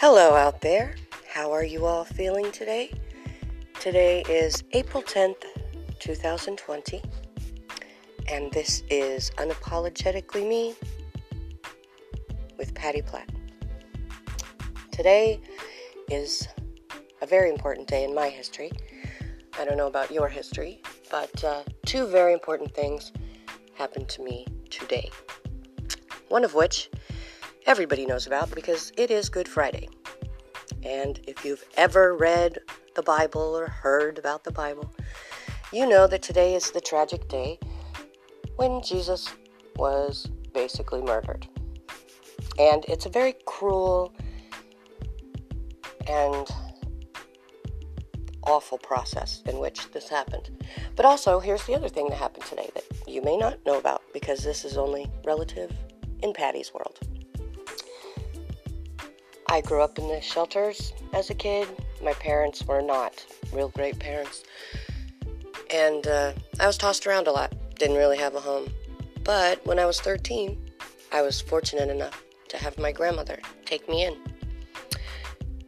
Hello out there. How are you all feeling today? Today is April 10th, 2020, and this is Unapologetically Me with Patty Platt. Today is a very important day in my history. I don't know about your history, but uh, two very important things happened to me today. One of which everybody knows about because it is Good Friday. And if you've ever read the Bible or heard about the Bible, you know that today is the tragic day when Jesus was basically murdered. And it's a very cruel and awful process in which this happened. But also, here's the other thing that happened today that you may not know about because this is only relative in Patty's world. I grew up in the shelters as a kid. My parents were not real great parents. And uh, I was tossed around a lot, didn't really have a home. But when I was 13, I was fortunate enough to have my grandmother take me in.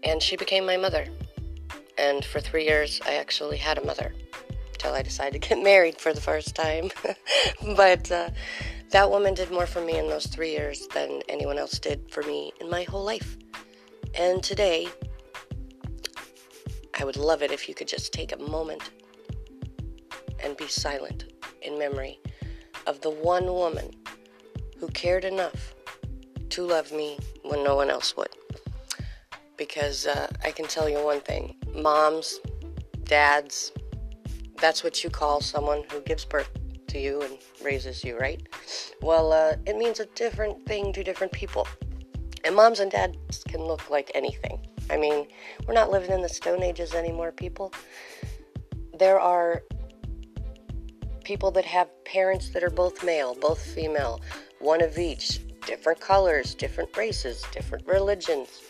And she became my mother. And for three years, I actually had a mother until I decided to get married for the first time. but uh, that woman did more for me in those three years than anyone else did for me in my whole life. And today, I would love it if you could just take a moment and be silent in memory of the one woman who cared enough to love me when no one else would. Because uh, I can tell you one thing moms, dads, that's what you call someone who gives birth to you and raises you, right? Well, uh, it means a different thing to different people. And moms and dads can look like anything. I mean, we're not living in the Stone Ages anymore, people. There are people that have parents that are both male, both female, one of each, different colors, different races, different religions.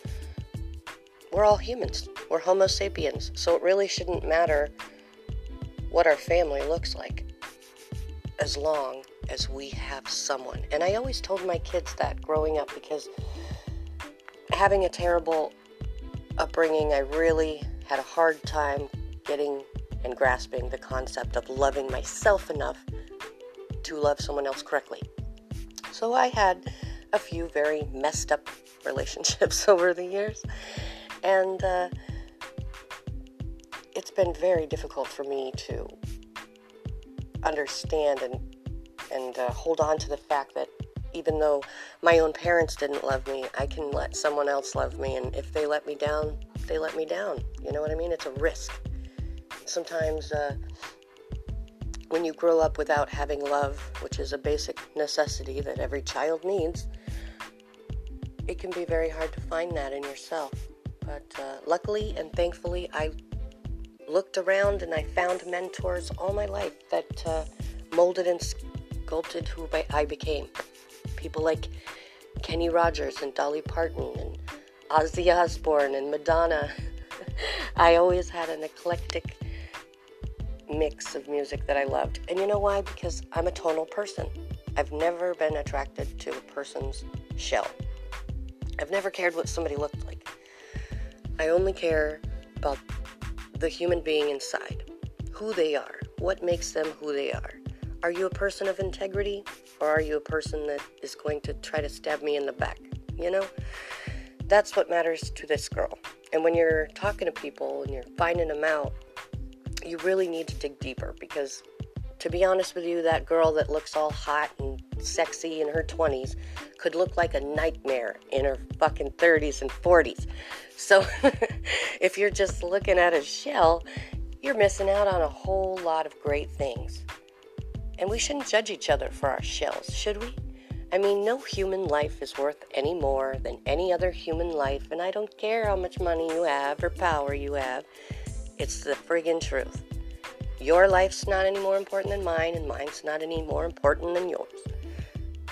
We're all humans. We're Homo sapiens. So it really shouldn't matter what our family looks like as long as we have someone. And I always told my kids that growing up because having a terrible upbringing, I really had a hard time getting and grasping the concept of loving myself enough to love someone else correctly. So I had a few very messed up relationships over the years, and uh, it's been very difficult for me to understand and and uh, hold on to the fact that even though my own parents didn't love me, I can let someone else love me. And if they let me down, they let me down. You know what I mean? It's a risk. Sometimes uh, when you grow up without having love, which is a basic necessity that every child needs, it can be very hard to find that in yourself. But uh, luckily and thankfully, I looked around and I found mentors all my life that uh, molded and sculpted who I became people like Kenny Rogers and Dolly Parton and Ozzy Osbourne and Madonna. I always had an eclectic mix of music that I loved. And you know why? Because I'm a tonal person. I've never been attracted to a person's shell. I've never cared what somebody looked like. I only care about the human being inside, who they are, what makes them who they are. Are you a person of integrity or are you a person that is going to try to stab me in the back? You know? That's what matters to this girl. And when you're talking to people and you're finding them out, you really need to dig deeper because, to be honest with you, that girl that looks all hot and sexy in her 20s could look like a nightmare in her fucking 30s and 40s. So, if you're just looking at a shell, you're missing out on a whole lot of great things. And we shouldn't judge each other for our shells, should we? I mean, no human life is worth any more than any other human life, and I don't care how much money you have or power you have. It's the friggin' truth. Your life's not any more important than mine, and mine's not any more important than yours.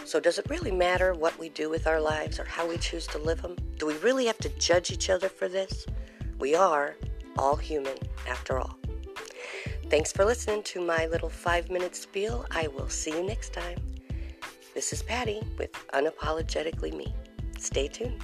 So, does it really matter what we do with our lives or how we choose to live them? Do we really have to judge each other for this? We are all human, after all. Thanks for listening to my little five minute spiel. I will see you next time. This is Patty with Unapologetically Me. Stay tuned.